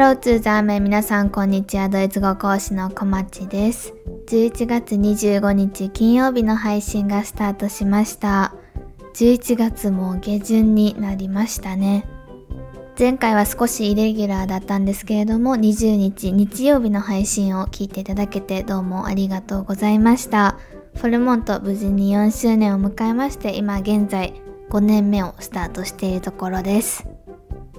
ローツーザーメン皆さんこんにちは。ドイツ語講師の小町です。11月25日金曜日の配信がスタートしました。11月も下旬になりましたね。前回は少しイレギュラーだったんですけれども20日日曜日の配信を聞いていただけてどうもありがとうございました。フォルモント無事に4周年を迎えまして今現在5年目をスタートしているところです。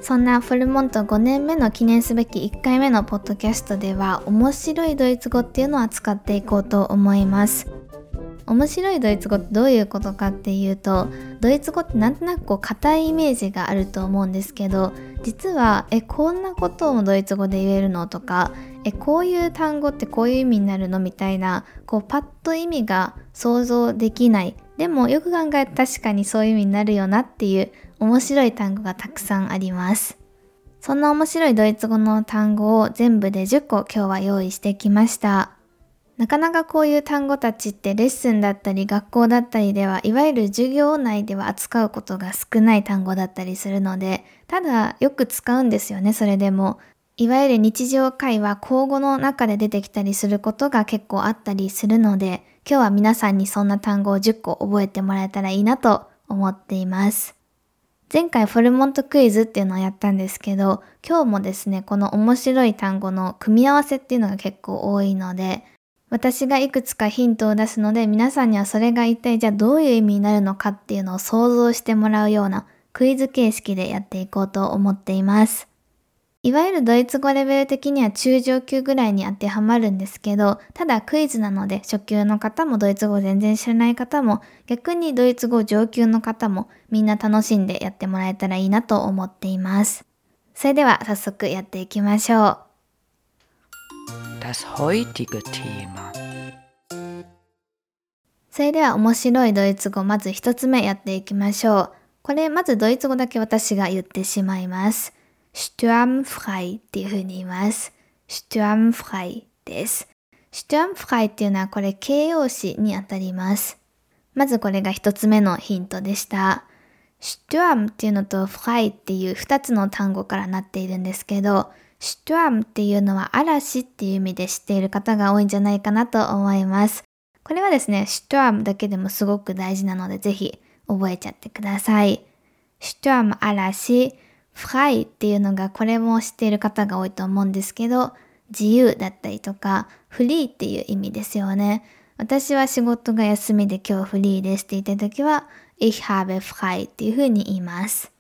そんなフォルモント5年目の記念すべき1回目のポッドキャストでは面白いドイツ語っていうのを扱っていこうと思います。面白いドイツ語ってどういうことかっていうとドイツ語ってなんとなくこう硬いイメージがあると思うんですけど実はえこんなことをドイツ語で言えるのとかえこういう単語ってこういう意味になるのみたいなこうパッと意味が想像できないでもよく考えて確かにそういう意味になるよなっていう面白い単語がたくさんあります。そんな面白いドイツ語の単語を全部で10個今日は用意してきました。なかなかこういう単語たちってレッスンだったり学校だったりではいわゆる授業内では扱うことが少ない単語だったりするのでただよく使うんですよねそれでも。いわゆる日常会話口語の中で出てきたりすることが結構あったりするので今日は皆さんにそんな単語を10個覚えてもらえたらいいなと思っています。前回フォルモントクイズっていうのをやったんですけど、今日もですね、この面白い単語の組み合わせっていうのが結構多いので、私がいくつかヒントを出すので、皆さんにはそれが一体じゃあどういう意味になるのかっていうのを想像してもらうようなクイズ形式でやっていこうと思っています。いわゆるドイツ語レベル的には中上級ぐらいに当てはまるんですけど、ただクイズなので初級の方もドイツ語全然知らない方も、逆にドイツ語上級の方もみんな楽しんでやってもらえたらいいなと思っています。それでは早速やっていきましょう。それでは面白いドイツ語まず一つ目やっていきましょう。これまずドイツ語だけ私が言ってしまいます。Stürmfrei っていう風に言います。stürmfrei です。stürmfrei っていうのはこれ形容詞にあたります。まずこれが一つ目のヒントでした。stürm っていうのと frei っていう二つの単語からなっているんですけど、stürm っていうのは嵐っていう意味で知っている方が多いんじゃないかなと思います。これはですね、stürm だけでもすごく大事なのでぜひ覚えちゃってください。stürm 嵐、フライっていうのがこれも知っている方が多いと思うんですけど、自由だったりとか、フリーっていう意味ですよね。私は仕事が休みで今日フリーですって言った時は、ich habe frei っていう風に言います。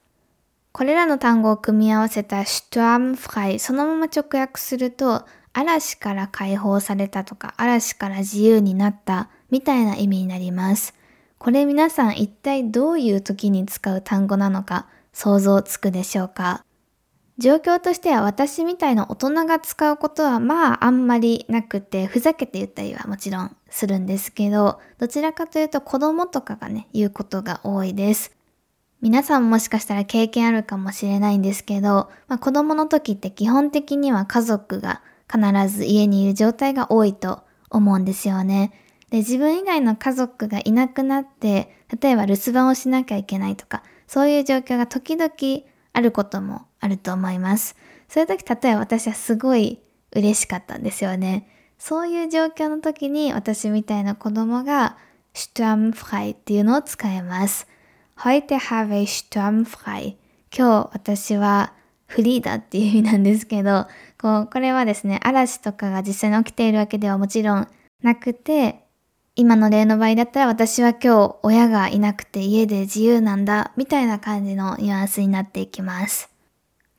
これらの単語を組み合わせた Sturmfrei そのまま直訳すると嵐から解放されたとか嵐から自由になったみたいな意味になります。これ皆さん一体どういう時に使う単語なのか想像つくでしょうか？状況としては私みたいな大人が使うことはまああんまりなくてふざけて言ったりはもちろんするんですけどどちらかというと子供とかがね言うことが多いです皆さんもしかしたら経験あるかもしれないんですけど、まあ、子供の時って基本的には家族が必ず家にいる状態が多いと思うんですよね。で、自分以外の家族がいなくなって、例えば留守番をしなきゃいけないとか、そういう状況が時々あることもあると思います。そういう時、例えば私はすごい嬉しかったんですよね。そういう状況の時に私みたいな子供が Sturmfrei っていうのを使えます。Heute habe ich Sturmfrei 今日私はフリーだっていう意味なんですけど、こう、これはですね、嵐とかが実際に起きているわけではもちろんなくて、今の例の場合だったら私は今日親がいなくて家で自由なんだみたいな感じのニュアンスになっていきます。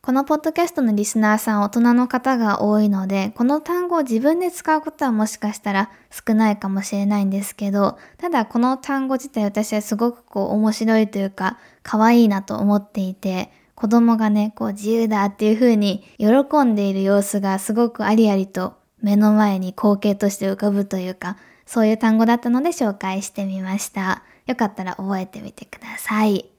このポッドキャストのリスナーさん大人の方が多いので、この単語を自分で使うことはもしかしたら少ないかもしれないんですけど、ただこの単語自体私はすごくこう面白いというか可愛いなと思っていて、子供がね、こう自由だっていう風に喜んでいる様子がすごくありありと目の前に光景として浮かぶというか、そういう単語だったので紹介してみました。よかったら覚えてみてください。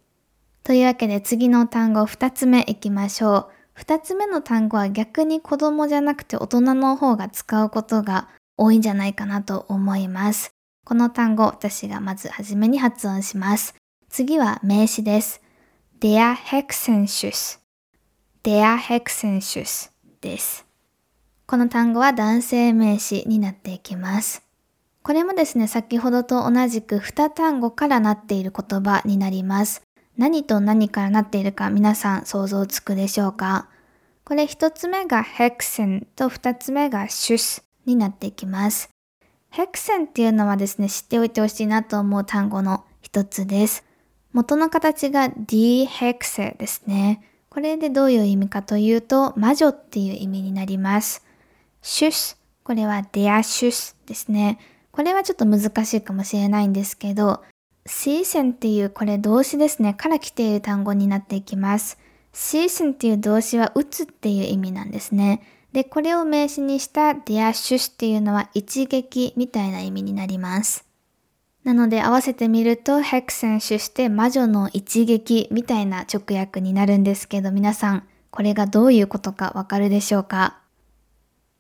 というわけで次の単語2つ目いきましょう。2つ目の単語は逆に子供じゃなくて大人の方が使うことが多いんじゃないかなと思います。この単語私がまずはじめに発音します。次は名詞です。der Hexenschuss der Hexensus です。この単語は男性名詞になっていきます。これもですね、先ほどと同じく二単語からなっている言葉になります。何と何からなっているか皆さん想像つくでしょうか？これ一つ目がヘクセンと二つ目がシュスになっていきます。ヘクセンっていうのはですね、知っておいてほしいなと思う単語の一つです。元の形が D ヘクセですね。これでどういう意味かというと、魔女っていう意味になります。シュス、これはデアシュスですね。これはちょっと難しいかもしれないんですけど、シーセンっていうこれ動詞ですね、から来ている単語になっていきます。シーセンっていう動詞は打つっていう意味なんですね。で、これを名詞にしたデアシュっていうのは一撃みたいな意味になります。なので合わせてみるとヘクセンシュして魔女の一撃みたいな直訳になるんですけど皆さんこれがどういうことかわかるでしょうか？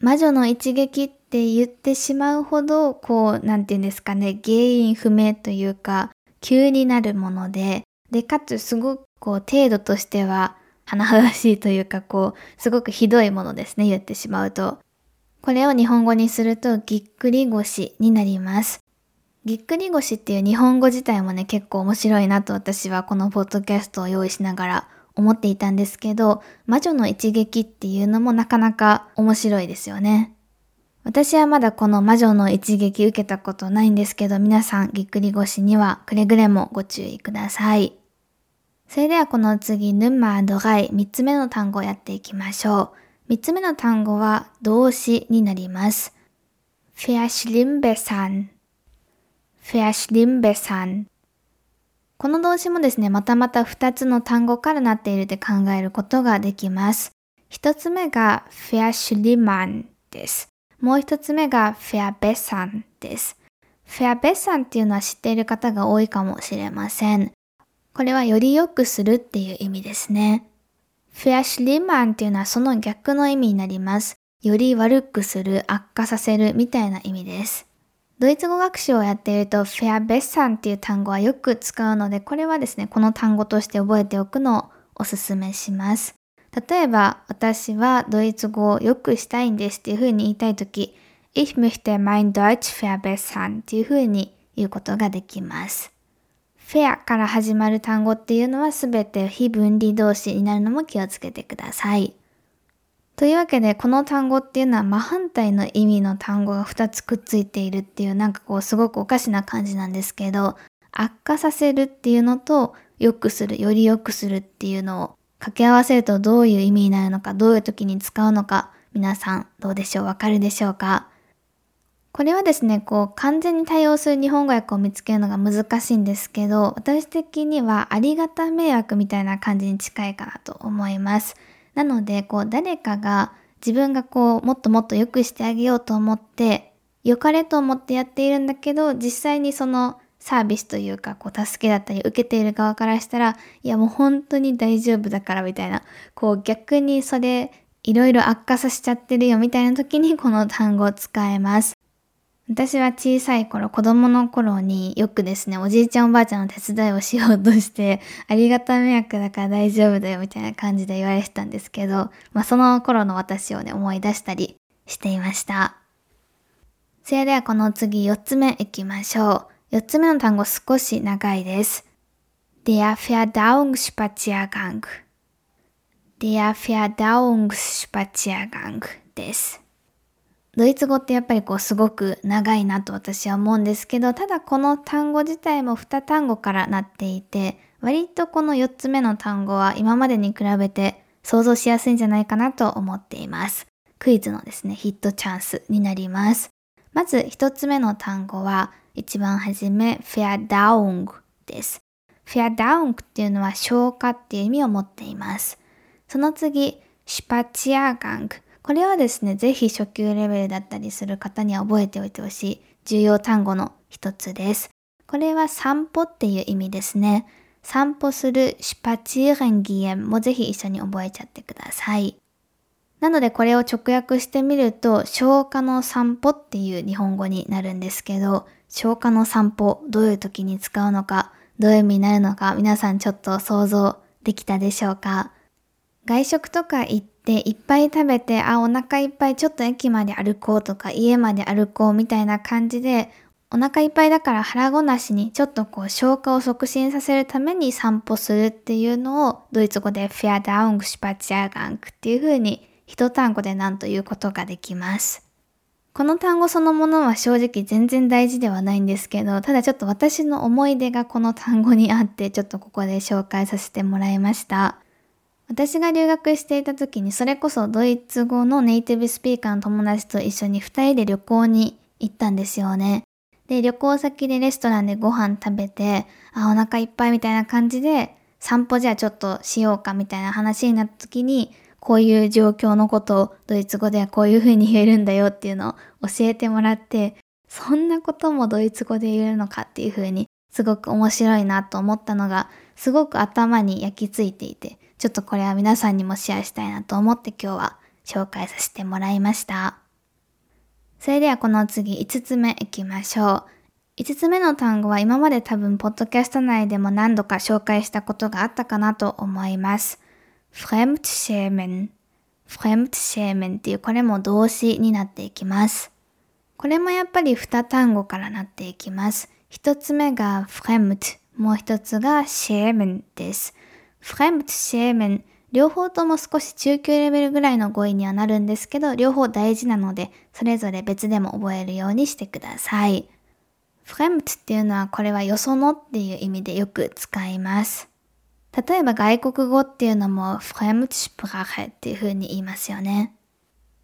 魔女の一撃って言ってしまうほどこうなんて言うんですかね原因不明というか急になるものででかつすごくこう程度としては甚だしいというかこうすごくひどいものですね言ってしまうと。これを日本語にするとぎっくり腰になります。ぎっくり腰っていう日本語自体もね、結構面白いなと私はこのポッドキャストを用意しながら思っていたんですけど、魔女の一撃っていうのもなかなか面白いですよね。私はまだこの魔女の一撃受けたことないんですけど、皆さんぎっくり腰にはくれぐれもご注意ください。それではこの次、ヌンマードガイ、三つ目の単語をやっていきましょう。三つ目の単語は動詞になります。フェアシリンベさん verschlimmbessern この動詞もですね、またまた2つの単語からなっているって考えることができます。1つ目が verschlimmern です。もう1つ目が verbessern です。verbessern っていうのは知っている方が多いかもしれません。これはより良くするっていう意味ですね。verschlimmern っていうのはその逆の意味になります。より悪くする、悪化させるみたいな意味です。ドイツ語学習をやっていると、フェアベッサンっていう単語はよく使うので、これはですね、この単語として覚えておくのをおすすめします。例えば、私はドイツ語を良くしたいんですっていうふうに言いたいとき、Ich möchte mein Deutsch verbessern っていうふうに言うことができます。フェアから始まる単語っていうのはすべて非分離動詞になるのも気をつけてください。というわけで、この単語っていうのは真反対の意味の単語が2つくっついているっていうなんかこうすごくおかしな感じなんですけど、悪化させるっていうのと良くする、より良くするっていうのを掛け合わせるとどういう意味になるのか、どういう時に使うのか、皆さんどうでしょうわかるでしょうか？これはですね、こう完全に対応する日本語訳を見つけるのが難しいんですけど、私的にはありがた迷惑みたいな感じに近いかなと思います。なので、こう、誰かが自分がこう、もっともっと良くしてあげようと思って、良かれと思ってやっているんだけど、実際にそのサービスというか、こう、助けだったり受けている側からしたら、いやもう本当に大丈夫だからみたいな、こう、逆にそれ、いろいろ悪化させちゃってるよみたいな時にこの単語を使えます。私は小さい頃、子供の頃によくですね、おじいちゃんおばあちゃんの手伝いをしようとして、ありがた迷惑だから大丈夫だよみたいな感じで言われてたんですけど、まあその頃の私をね、思い出したりしていました。それではこの次4つ目いきましょう。4つ目の単語少し長いです。Der Verdauungsspaziergang Der Verdauungsspaziergang です。ドイツ語ってやっぱりこうすごく長いなと私は思うんですけど、ただこの単語自体も2単語からなっていて、割とこの4つ目の単語は今までに比べて想像しやすいんじゃないかなと思っています。クイズのですね、ヒットチャンスになります。まず1つ目の単語は一番初め、フェアダウングです。フェアダウングっていうのは消化っていう意味を持っています。その次、シュパチアガング。これはですね、ぜひ初級レベルだったりする方には覚えておいてほしい重要単語の一つです。これは散歩っていう意味ですね。散歩するシュパチーレンギエンもぜひ一緒に覚えちゃってください。なのでこれを直訳してみると、消化の散歩っていう日本語になるんですけど、消化の散歩、どういう時に使うのか、どういう意味になるのか、皆さんちょっと想像できたでしょうか？外食とか行っで、いっぱい食べて、あ、お腹いっぱいちょっと駅まで歩こうとか、家まで歩こうみたいな感じで、お腹いっぱいだから腹ごなしにちょっとこう消化を促進させるために散歩するっていうのをドイツ語でフェアダウングシュパチアガンクっていう風に一単語で何ということができます。この単語そのものは正直全然大事ではないんですけど、ただちょっと私の思い出がこの単語にあってちょっとここで紹介させてもらいました。私が留学していた時にそれこそドイツ語のネイティブスピーカーの友達と一緒に二人で旅行に行ったんですよね。で、旅行先でレストランでご飯食べて、あ、お腹いっぱいみたいな感じで、散歩じゃあちょっとしようかみたいな話になった時に、こういう状況のことをドイツ語ではこういう風に言えるんだよっていうのを教えてもらって、そんなこともドイツ語で言えるのかっていう風にすごく面白いなと思ったのがすごく頭に焼き付いていて、ちょっとこれは皆さんにもシェアしたいなと思って今日は紹介させてもらいました。それではこの次5つ目いきましょう。5つ目の単語は今まで多分ポッドキャスト内でも何度か紹介したことがあったかなと思います。fremdschämen。fremdschämen っていうこれも動詞になっていきます。これもやっぱり2単語からなっていきます。1つ目が fremd、もう1つが schämen です。Fremdschämen 両方とも少し中級レベルぐらいの語彙にはなるんですけど、両方大事なので、それぞれ別でも覚えるようにしてください。fremd っていうのはこれはよそのっていう意味でよく使います。例えば外国語っていうのも Fremdsprache っていう風に言いますよね。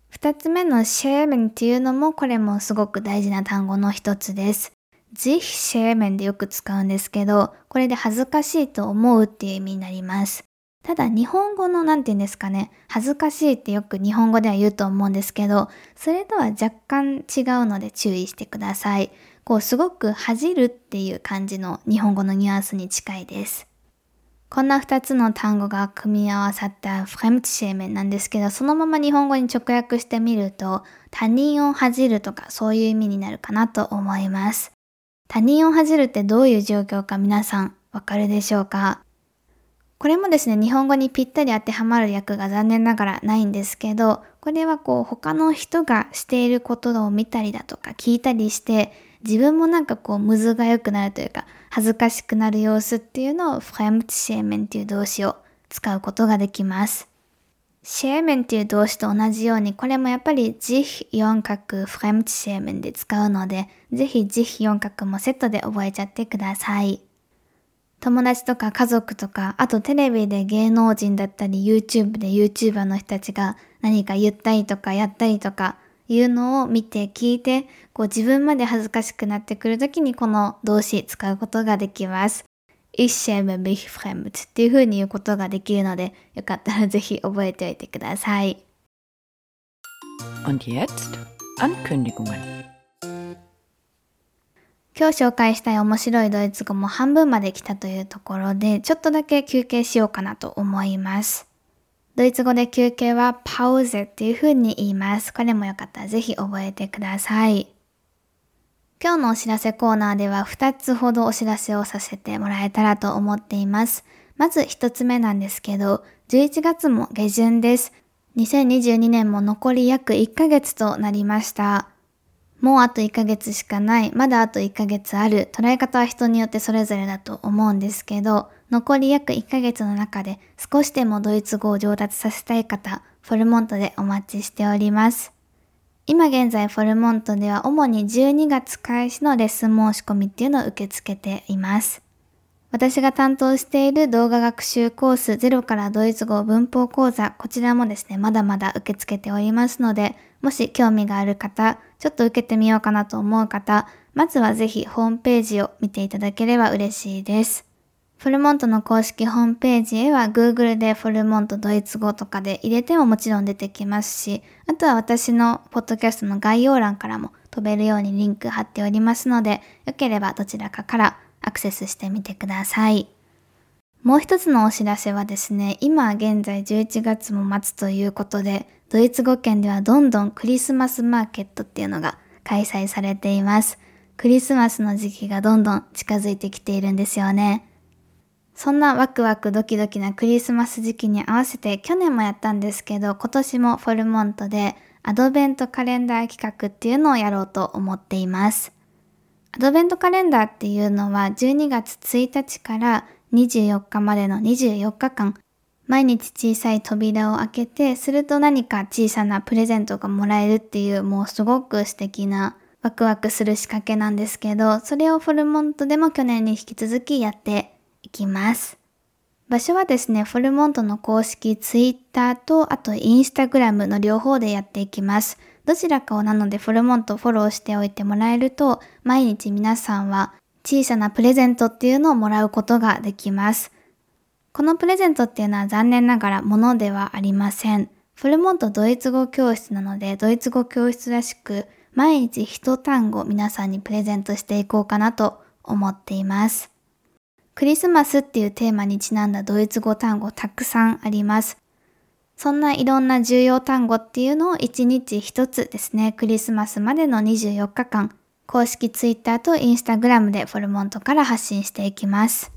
二つ目の schämen っていうのもこれもすごく大事な単語の一つです。Sich schämen でよく使うんですけど、これで恥ずかしいと思うっていう意味になります。ただ日本語の何て言うんですかね、恥ずかしいってよく日本語では言うと思うんですけど、それとは若干違うので注意してください。こうすごく恥じるっていう感じの日本語のニュアンスに近いです。こんな二つの単語が組み合わさったフレムチシェーメンなんですけど、そのまま日本語に直訳してみると、他人を恥じるとかそういう意味になるかなと思います。他人を恥じるってどういう状況か皆さんわかるでしょうか？これもですね、日本語にぴったり当てはまる訳が残念ながらないんですけど、これはこう他の人がしていることを見たりだとか聞いたりして、自分もなんかこうむずが良くなるというか、恥ずかしくなる様子っていうのをフレムチシェーメンっていう動詞を使うことができます。シェーメンっていう動詞と同じように、これもやっぱりジヒ4角フレムチシェーメンで使うので、ぜひジヒ4角もセットで覚えちゃってください。友達とか家族とか、あとテレビで芸能人だったり YouTube で YouTuber の人たちが何か言ったりとかやったりとかいうのを見て聞いて、こう自分まで恥ずかしくなってくるときにこの動詞使うことができます。Ich schäme mich fremd っていう風に言うことができるので、よかったらぜひ覚えておいてください。Und jetzt Ankündigungen. 今日紹介したい面白いドイツ語も半分まで来たというところで、ちょっとだけ休憩しようかなと思います。ドイツ語で休憩はパウゼっていう風に言います。これもよかったらぜひ覚えてください。今日のお知らせコーナーでは2つほどお知らせをさせてもらえたらと思っています。まず1つ目なんですけど、11月も下旬です。2022年も残り約1ヶ月となりました。もうあと1ヶ月しかない、まだあと1ヶ月ある、捉え方は人によってそれぞれだと思うんですけど、残り約1ヶ月の中で少しでもドイツ語を上達させたい方、フォルモントでお待ちしております。今現在フォルモントでは主に12月開始のレッスン申し込みっていうのを受け付けています。私が担当している動画学習コースゼロからドイツ語文法講座、こちらもですね、まだまだ受け付けておりますので、もし興味がある方、ちょっと受けてみようかなと思う方、まずはぜひホームページを見ていただければ嬉しいです。フォルモントの公式ホームページへは Google でフォルモントドイツ語とかで入れてももちろん出てきますし、あとは私のポッドキャストの概要欄からも飛べるようにリンク貼っておりますので、よければどちらかからアクセスしてみてください。もう一つのお知らせはですね、今現在11月も待つということで、ドイツ語圏ではどんどんクリスマスマーケットっていうのが開催されています。クリスマスの時期がどんどん近づいてきているんですよね。そんなワクワクドキドキなクリスマス時期に合わせて去年もやったんですけど、今年もフォルモントでアドベントカレンダー企画っていうのをやろうと思っています。アドベントカレンダーっていうのは12月1日から24日までの24日間、毎日小さい扉を開けて、すると何か小さなプレゼントがもらえるっていうもうすごく素敵なワクワクする仕掛けなんですけど、それをフォルモントでも去年に引き続きやっていきます。場所はですね、フォルモントの公式ツイッターと、あとインスタグラムの両方でやっていきます。どちらかをなのでフォルモントフォローしておいてもらえると、毎日皆さんは小さなプレゼントっていうのをもらうことができます。このプレゼントっていうのは残念ながら物ではありません。フォルモントドイツ語教室なので、ドイツ語教室らしく、毎日一単語皆さんにプレゼントしていこうかなと思っています。クリスマスっていうテーマにちなんだドイツ語単語たくさんあります。そんないろんな重要単語っていうのを1日1つですね、クリスマスまでの24日間、公式 Twitter と Instagram でフォルモントから発信していきます。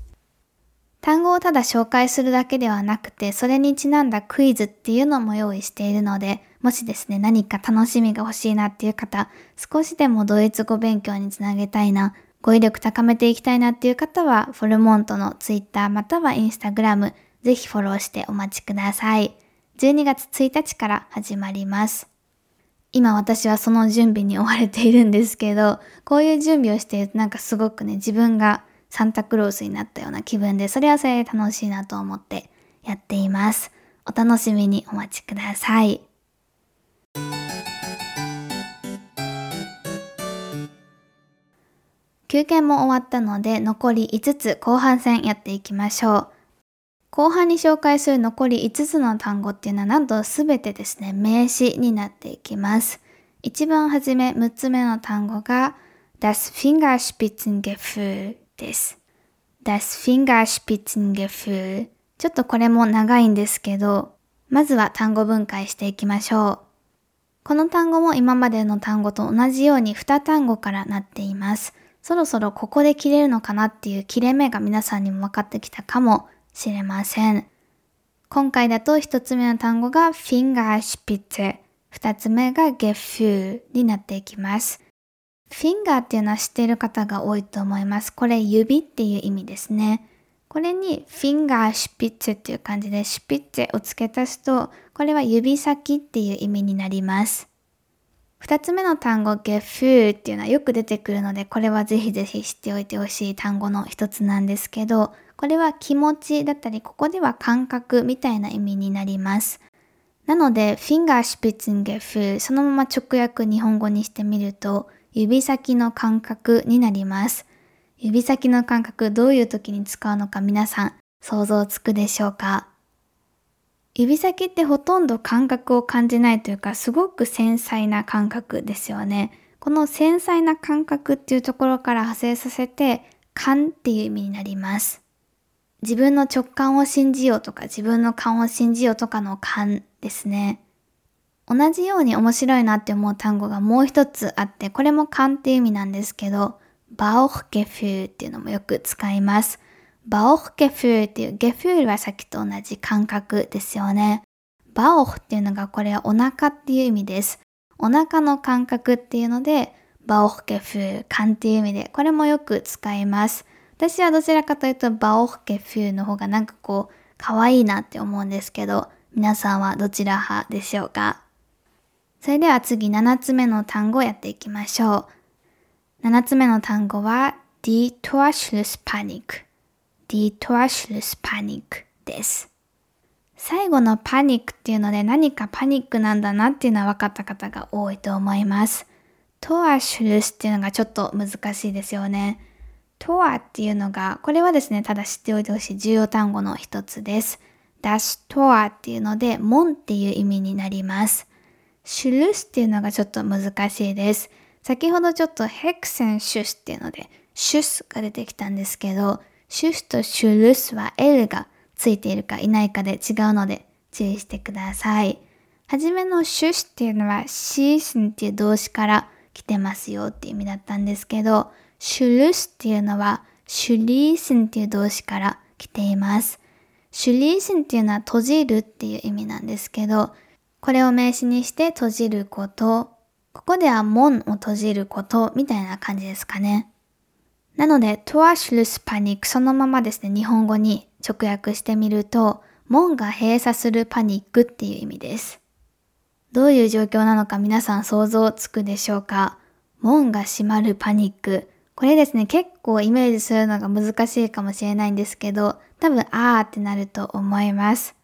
単語をただ紹介するだけではなくて、それにちなんだクイズっていうのも用意しているので、もしですね、何か楽しみが欲しいなっていう方、少しでもドイツ語勉強につなげたいな、語彙力高めていきたいなっていう方は、フォルモントの Twitter または Instagram、ぜひフォローしてお待ちください。12月1日から始まります。今私はその準備に追われているんですけど、こういう準備をしているとなんかすごくね、自分がサンタクロースになったような気分で、それはそれで楽しいなと思ってやっています。お楽しみにお待ちください。休憩も終わったので残り5つ後半戦やっていきましょう。後半に紹介する残り5つの単語っていうのはなんとすべてですね、名詞になっていきます。一番初め6つ目の単語が Das Fingerspitzengefühl です。Das Fingerspitzengefühl ちょっとこれも長いんですけど、まずは単語分解していきましょう。この単語も今までの単語と同じように2単語からなっています。そろそろここで切れるのかなっていう切れ目が皆さんにも分かってきたかもしれません。今回だと一つ目の単語が Fingerspitze、二つ目が Gefühl になっていきます。Finger っていうのは知っている方が多いと思います。これ指っていう意味ですね。これに Fingerspitze っていう感じで Spitze を付け足すと、これは指先っていう意味になります。二つ目の単語、ゲフーっていうのはよく出てくるので、これはぜひぜひ知っておいてほしい単語の一つなんですけど、これは気持ちだったり、ここでは感覚みたいな意味になります。なので、フィンガーシュピッツンゲフそのまま直訳日本語にしてみると、指先の感覚になります。指先の感覚、どういう時に使うのか皆さん想像つくでしょうか？指先ってほとんど感覚を感じないというか、すごく繊細な感覚ですよね。この繊細な感覚っていうところから派生させて、感っていう意味になります。自分の直感を信じようとか、自分の感を信じようとかの感ですね。同じように面白いなって思う単語がもう一つあって、これも感っていう意味なんですけど、バオフゲフューっていうのもよく使います。バオフゲフーっていう、ゲフールはさっきと同じ感覚ですよね。バオフっていうのがこれはお腹っていう意味です。お腹の感覚っていうので、バオフゲフー、感っていう意味で、これもよく使います。私はどちらかというと、バオフゲフーの方がなんかこう、可愛いなって思うんですけど、皆さんはどちら派でしょうか？それでは次7つ目の単語をやっていきましょう。7つ目の単語は Die Torschlusspanik。Die Torschlusspanik です。最後のパニックっていうので何かパニックなんだなっていうのは分かった方が多いと思います。トアシュルスっていうのがちょっと難しいですよね。トアっていうのが、これはですね、ただ知っておいてほしい重要単語の一つです。ダッシュトアっていうので、門っていう意味になります。シュルスっていうのがちょっと難しいです。先ほどちょっとヘクセンシュスっていうので、シュスが出てきたんですけど、シュスとシュルスは L がついているかいないかで違うので注意してください。はじめのシュスっていうのはシースンっていう動詞から来てますよっていう意味だったんですけど、シュルスっていうのはシュリースンっていう動詞から来来ています。シュリーシンっていうのは閉じるっていう意味なんですけど、これを名詞にして閉じること、ここでは門を閉じることみたいな感じですかね。なので、トワシュルスパニックそのままですね、日本語に直訳してみると、門が閉鎖するパニックっていう意味です。どういう状況なのか皆さん想像つくでしょうか？門が閉まるパニック。これですね、結構イメージするのが難しいかもしれないんですけど、多分あーってなると思います。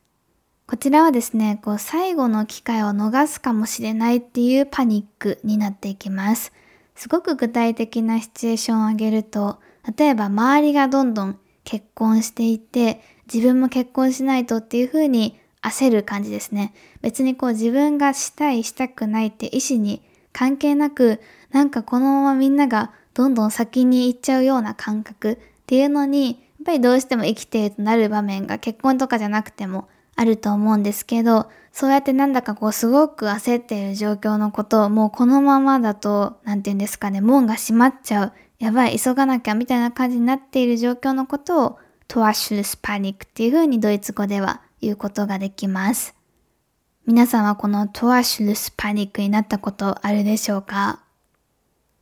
こちらはですね、こう最後の機会を逃すかもしれないっていうパニックになっていきます。すごく具体的なシチュエーションを挙げると、例えば周りがどんどん結婚していて、自分も結婚しないとっていう風に焦る感じですね。別にこう自分がしたいしたくないって意思に関係なく、なんかこのままみんながどんどん先に行っちゃうような感覚っていうのに、やっぱりどうしても生きているとなる場面が結婚とかじゃなくてもあると思うんですけど、そうやってなんだかこうすごく焦っている状況のことをもうこのままだと、なんて言うんですかね、門が閉まっちゃう。やばい、急がなきゃみたいな感じになっている状況のことをトワシュルスパニックっていう風にドイツ語では言うことができます。皆さんはこのトワシュルスパニックになったことあるでしょうか？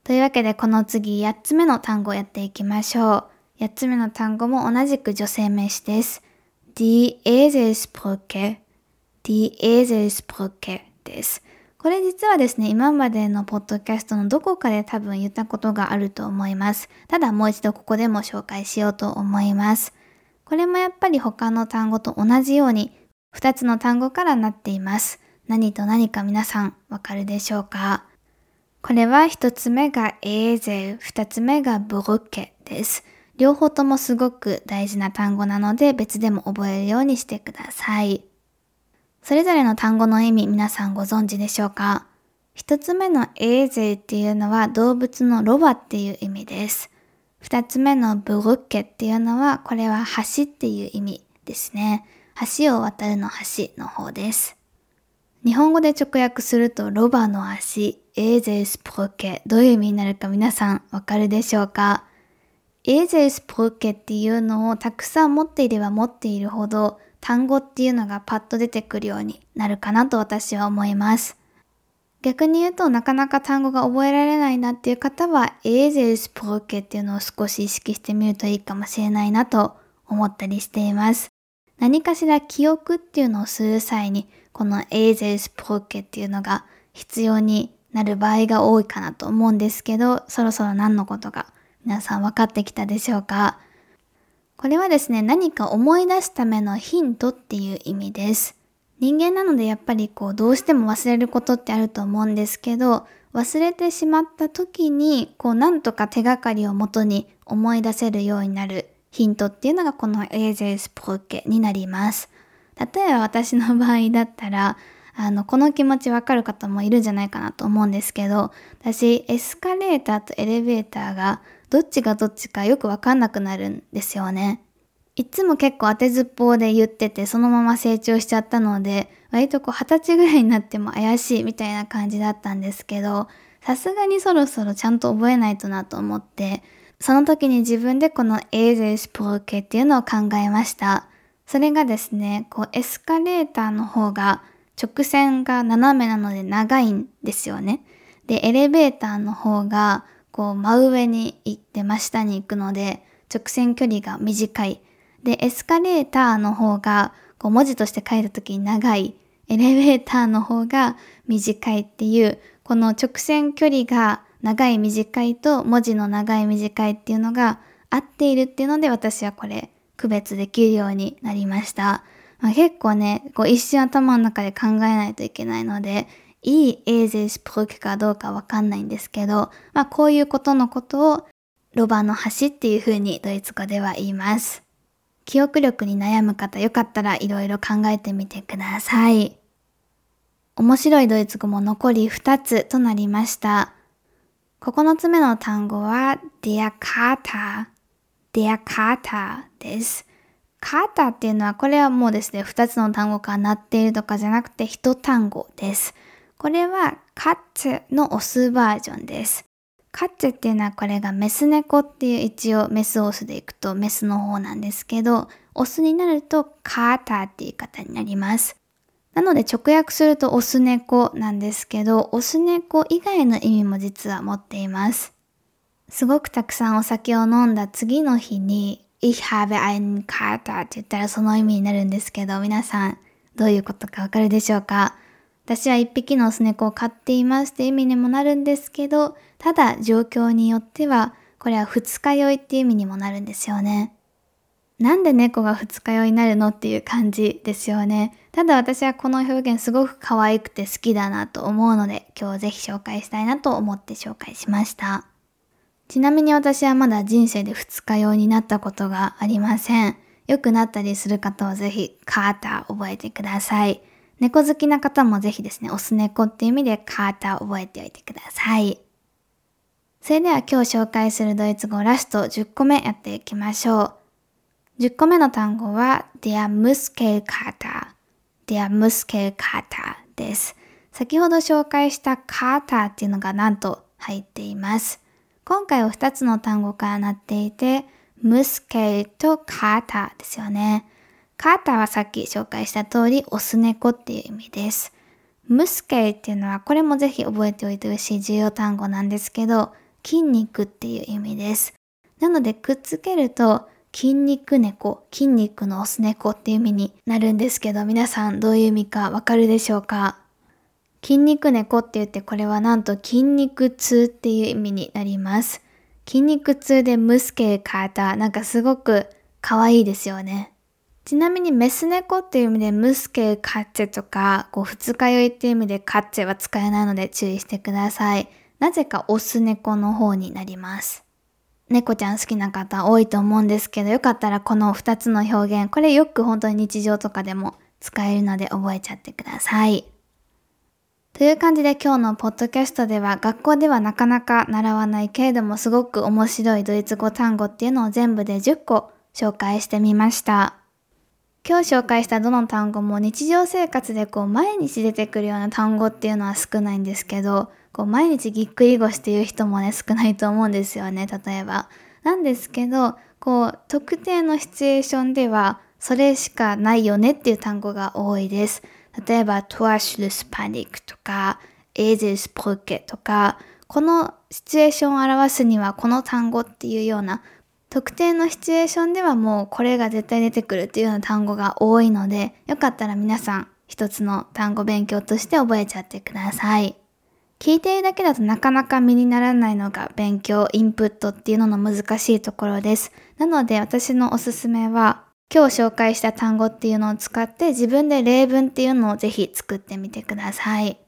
というわけでこの次8つ目の単語をやっていきましょう。8つ目の単語も同じく女性名詞です。die Eselsbrücke die Eselsbrücke です。これ実はですね、今までのポッドキャストのどこかで多分言ったことがあると思います。ただもう一度ここでも紹介しようと思います。これもやっぱり他の単語と同じように2つの単語からなっています。何と何か皆さんわかるでしょうか？これは1つ目がエーゼル、2つ目がブルッケです。両方ともすごく大事な単語なので別でも覚えるようにしてください。それぞれの単語の意味皆さんご存知でしょうか？一つ目のエーゼルっていうのは動物のロバっていう意味です。二つ目のブルッケっていうのは、これは橋っていう意味ですね。橋を渡るの橋の方です。日本語で直訳すると、ロバの足、エーゼスプロケ、どういう意味になるか皆さんわかるでしょうか？エーゼスプロケっていうのをたくさん持っていれば持っているほど、単語っていうのがパッと出てくるようになるかなと私は思います。逆に言うとなかなか単語が覚えられないなっていう方は、エーゼルスプロケっていうのを少し意識してみるといいかもしれないなと思ったりしています。何かしら記憶っていうのをする際に、このエーゼルスプロケっていうのが必要になる場合が多いかなと思うんですけど、そろそろ何のことか皆さん分かってきたでしょうか？これはですね、何か思い出すためのヒントっていう意味です。人間なのでやっぱりこうどうしても忘れることってあると思うんですけど忘れてしまった時にこうなんとか手がかりをもとに思い出せるようになるヒントっていうのがこのエーゼルスプロケになります。例えば私の場合だったらあの、この気持ちわかる方もいるんじゃないかなと思うんですけど、私、エスカレーターとエレベーターがどっちがどっちかよくわかんなくなるんですよね。いつも結構当てずっぽうで言ってて、そのまま成長しちゃったので、割とこう二十歳ぐらいになっても怪しいみたいな感じだったんですけど、さすがにそろそろちゃんと覚えないとなと思って、その時に自分でこのエーゼルスプロケっていうのを考えました。それがですね、こうエスカレーターの方が直線が斜めなので長いんですよね。で、エレベーターの方がこう真上に行って真下に行くので直線距離が短い。で、エスカレーターの方が、こう文字として書いた時に長い、エレベーターの方が短いっていう、この直線距離が長い短いと文字の長い短いっていうのが合っているっていうので私はこれ区別できるようになりました。まあ、結構ね、こう一瞬頭の中で考えないといけないので、いいエーゼスプロケかどうかわかんないんですけど、まあこういうことのことをロバの橋っていう風にドイツ語では言います。記憶力に悩む方よかったらいろいろ考えてみてください。面白いドイツ語も残り2つとなりました。9つ目の単語は der Kater der Kater です。カーターっていうのはこれはもうですね、2つの単語からなっているとかじゃなくて1単語です。これはカッツのオスバージョンです。カッチェっていうのはこれがメス猫っていう一応メスオスでいくとメスの方なんですけど、オスになるとカーターっていう言い方になります。なので直訳するとオス猫なんですけど、オス猫以外の意味も実は持っています。すごくたくさんお酒を飲んだ次の日に、Ich habe einen Kater って言ったらその意味になるんですけど、皆さんどういうことかわかるでしょうか？私は一匹のオス猫を飼っていますって意味にもなるんですけど、ただ状況によっては、これは二日酔いっていう意味にもなるんですよね。なんで猫が二日酔いになるのっていう感じですよね。ただ私はこの表現すごく可愛くて好きだなと思うので、今日ぜひ紹介したいなと思って紹介しました。ちなみに私はまだ人生で二日酔いになったことがありません。良くなったりする方はぜひカーター覚えてください。猫好きな方もぜひですね、オス猫っていう意味でカーター覚えておいてください。それでは今日紹介するドイツ語ラスト10個目やっていきましょう。10個目の単語は der Muskelkater der Muskelkater です。先ほど紹介したカーターっていうのがなんと入っています。今回は2つの単語からなっていて、ムスケルとカーターですよね。カーターはさっき紹介した通り、オス猫っていう意味です。ムスケっていうのは、これもぜひ覚えておいてほしい重要単語なんですけど、筋肉っていう意味です。なので、くっつけると、筋肉猫、筋肉のオス猫っていう意味になるんですけど、皆さんどういう意味かわかるでしょうか？筋肉猫って言ってこれはなんと筋肉痛っていう意味になります。筋肉痛でムスケルカータ、なんかすごく可愛いですよね。ちなみにメス猫っていう意味でムスケカッチェとか、こう二日酔いっていう意味でカッチェは使えないので注意してください。なぜかオス猫の方になります。猫ちゃん好きな方多いと思うんですけど、よかったらこの二つの表現、これよく本当に日常とかでも使えるので覚えちゃってください。という感じで今日のポッドキャストでは学校ではなかなか習わないけれどもすごく面白いドイツ語単語っていうのを全部で10個紹介してみました。今日紹介したどの単語も日常生活でこう毎日出てくるような単語っていうのは少ないんですけど、こう毎日ぎっくり腰っていう人もね少ないと思うんですよね、例えば。なんですけど、こう特定のシチュエーションではそれしかないよねっていう単語が多いです。例えば、トワシュルスパニックとか、エーゼスプロケとか、このシチュエーションを表すにはこの単語っていうような特定のシチュエーションではもうこれが絶対出てくるっていうような単語が多いので、よかったら皆さん一つの単語勉強として覚えちゃってください。聞いているだけだとなかなか身にならないのが勉強、インプットっていうのの難しいところです。なので私のおすすめは、今日紹介した単語っていうのを使って自分で例文っていうのをぜひ作ってみてください。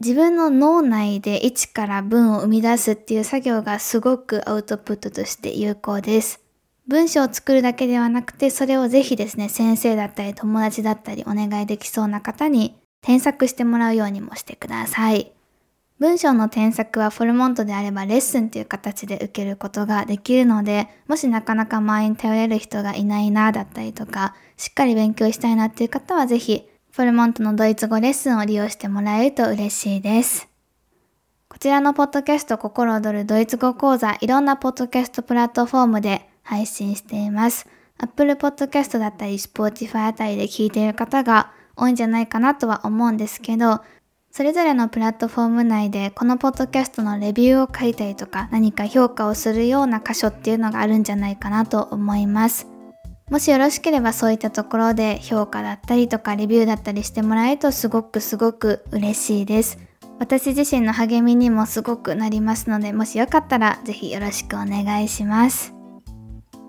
自分の脳内で一から文を生み出すっていう作業がすごくアウトプットとして有効です。文章を作るだけではなくて、それをぜひですね、先生だったり友達だったりお願いできそうな方に添削してもらうようにもしてください。文章の添削はフォルモントであればレッスンという形で受けることができるので、もしなかなか周りに頼れる人がいないなだったりとか、しっかり勉強したいなっていう方はぜひフルモントのドイツ語レッスンを利用してもらえると嬉しいです。こちらのポッドキャスト心躍るドイツ語講座いろんなポッドキャストプラットフォームで配信しています。Apple Podcast だったり Spotify あたりで聞いている方が多いんじゃないかなとは思うんですけど、それぞれのプラットフォーム内でこのポッドキャストのレビューを書いたりとか何か評価をするような箇所っていうのがあるんじゃないかなと思います。もしよろしければそういったところで評価だったりとかレビューだったりしてもらえるとすごくすごく嬉しいです。私自身の励みにもすごくなりますので、もしよかったらぜひよろしくお願いします。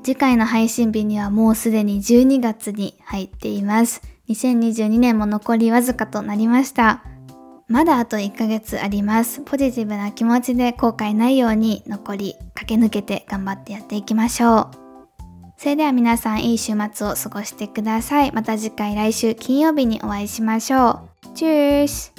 次回の配信日にはもうすでに12月に入っています。2022年も残りわずかとなりました。まだあと1ヶ月あります。ポジティブな気持ちで後悔ないように残り駆け抜けて頑張ってやっていきましょう。それでは皆さんいい週末を過ごしてください。また次回来週金曜日にお会いしましょう。チュース